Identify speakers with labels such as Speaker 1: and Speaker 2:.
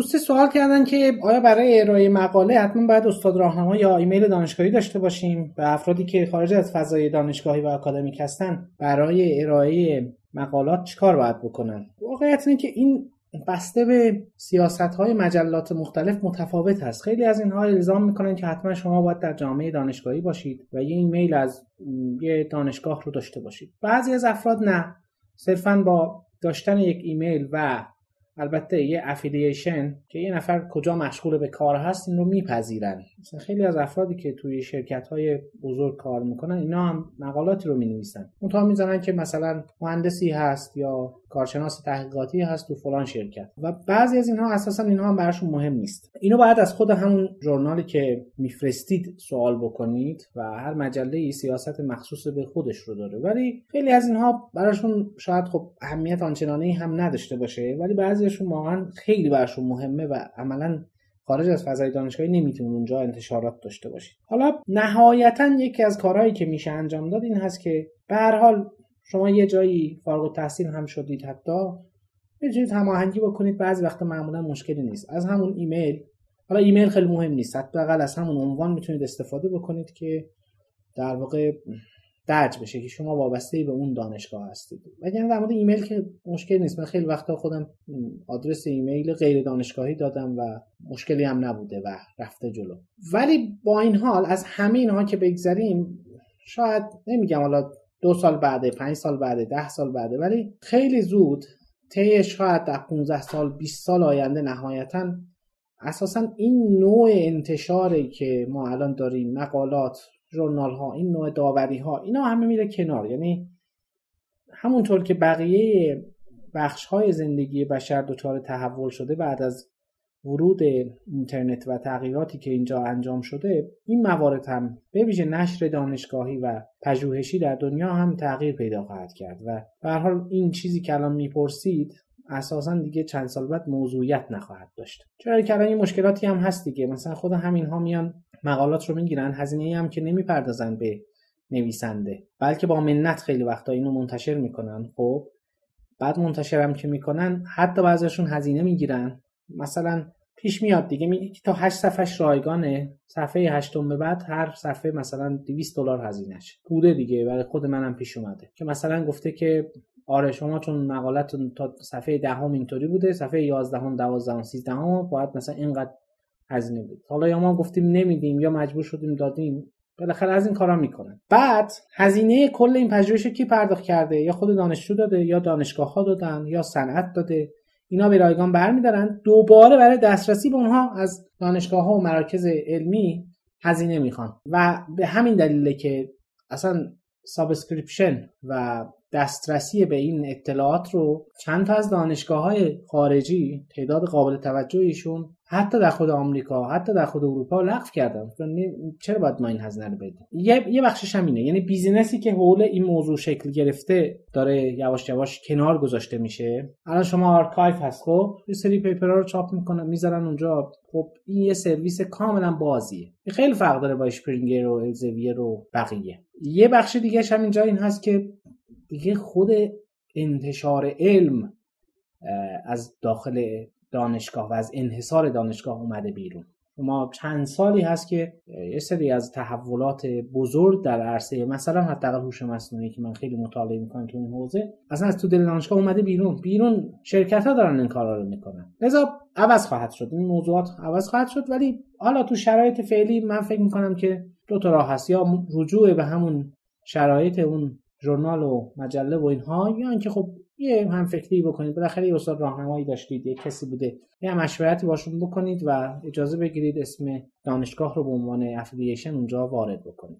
Speaker 1: دوست سوال کردن که آیا برای ارائه مقاله حتما باید استاد راهنما یا ایمیل دانشگاهی داشته باشیم و افرادی که خارج از فضای دانشگاهی و اکادمیک هستن برای ارائه مقالات چیکار باید بکنن؟ واقعیت اینه که این بسته به سیاست های مجلات مختلف متفاوت هست. خیلی از اینها الزام می‌کنن که حتما شما باید در جامعه دانشگاهی باشید و یه ایمیل از یه دانشگاه رو داشته باشید. بعضی از افراد نه. صرفا با داشتن یک ایمیل و البته یه affiliation که یه نفر کجا مشغول به کار هست این رو میپذیرن. مثلا خیلی از افرادی که توی شرکت های بزرگ کار می‌کنن اینا هم مقالاتی رو می‌نویسن. اونطور می‌زنن که مثلا مهندسی هست یا کارشناس تحقیقاتی هست تو فلان شرکت. و بعضی از اینها اساسا اینها هم براشون مهم نیست. اینو باید از خود همون ژورنالی که میفرستید سوال بکنید و هر مجله ای سیاست مخصوص به خودش رو داره. ولی خیلی از اینها براشون شاید خب اهمیت آنچنانی هم نداشته باشه ولی بعضیشون واقعا خیلی براشون مهمه و عملا خارج از فضای دانشگاهی نمی‌تونید اونجا انتشارات داشته باشید حالا نهایتا یکی از کارهایی که میشه انجام داد این هست که به هر حال شما یه جایی فارغ تحصیل هم شدید حتی. می‌تونید هماهنگی بکنید. بعضی وقتا معمولا مشکلی نیست. از همون ایمیل حالا ایمیل خیلی مهم نیست. حداقل از همون عنوان می‌تونید استفاده بکنید که در واقع درج بشه که شما وابسته به اون دانشگاه هستید. وگرنه در مورد ایمیل که مشکل نیست. من خیلی وقتا خودم آدرس ایمیل غیر دانشگاهی دادم و مشکلی هم نبوده و رفته جلو. ولی با این حال از همه اینها که بگذریم شاید نمیگم حالا دو سال بعده پنج سال بعده ده سال بعده. ولی خیلی زود طی شاید در 15 سال 20 سال آینده نهایتا اساسا این نوع انتشاری که ما الان داریم مقالات ژورنال ها این نوع داوری ها اینا همه میره کنار. یعنی همونطور که بقیه بخش های زندگی بشر دچار تحول شده بعد از ورود اینترنت و تغییراتی که اینجا انجام شده این موارد هم به ویژه نشر دانشگاهی و پژوهشی در دنیا هم تغییر پیدا خواهد کرد و به حال این چیزی که الان می‌پرسید اساسا دیگه چند سال بعد موضوعیت نخواهد داشت. چرا که الان این مشکلاتی هم هست دیگه. مثلا خود همین ها میان مقالات رو می‌گیرن هزینه هم که نمی‌پردازن به نویسنده بلکه با منت خیلی وقتا اینو منتشر می‌کنن. خب بعد منتشرم که می‌کنن حتی بعضیشون هزینه می‌گیرن. مثلا پیش میاد دیگه. که تا 8 صفحش رایگانه. صفحه هشتم به بعد هر صفحه مثلا 200 دلار هزینهش بوده دیگه. برای خود منم پیش اومده. که مثلا گفته که آره شما چون مقالتون تا صفحه دهم اینطوری بوده صفحه 11 هم 12 هم 13 هم باید مثلا اینقدر هزینه بود حالا یا ما گفتیم نمیدیم یا مجبور شدیم دادیم بالاخره از این کارا می‌کنن. بعد هزینه کل این پژوهش کی پرداخت کرده؟ یا خود دانشجو داده یا دانشگاه ها دادن یا صنعت داده؟ اینا به رایگان برمیدارن. دوباره برای دسترسی به اونها از دانشگاه ها و مراکز علمی هزینه می‌خوان. و به همین دلیله که اصلا subscription و دسترسی به این اطلاعات رو چند تا از دانشگاه های خارجی تعداد قابل توجهیشون حتی در خود آمریکا حتی در خود اروپا لغو کردن. چرا باید ما این هزینه رو بدیم؟ یه یه بخشش همینه. یعنی business ی که حول این موضوع شکل گرفته داره یواش یواش کنار گذاشته میشه. الان شما آرکایو هست خب؟ یه سری paper ها رو چاپ می‌کنن می‌ذارن اونجا. خب این یه سرویس کاملا بازیه. خیلی فرق داره با Springer و Elsevier و بقیه. یه بخش دیگه هم اینجا این هست که دیگه خود انتشار علم از داخل دانشگاه و از انحصار دانشگاه اومده بیرون. ما چند سالی هست که یه سری از تحولات بزرگ در عرصه مثلا حداقل هوش مصنوعی که من خیلی مطالعه می‌کنم تو این حوزه اصلا از تو دل دانشگاه اومده بیرون. بیرون شرکت ها دارن این کارا رو می‌کنن. لذا عوض خواهد شد. این موضوعات عوض خواهد شد ولی حالا تو شرایط فعلی من فکر می‌کنم که دو تا راه هست. یا رجوع به همون شرایط اون ژورنال و مجله و اینها یا اینکه خب یه هم فکری بکنید. بالاخره یه استاد راهنمایی داشتید یه کسی بوده. یه مشورتی باشون بکنید و اجازه بگیرید اسم دانشگاه رو به عنوان افیلیشن اونجا وارد بکنید.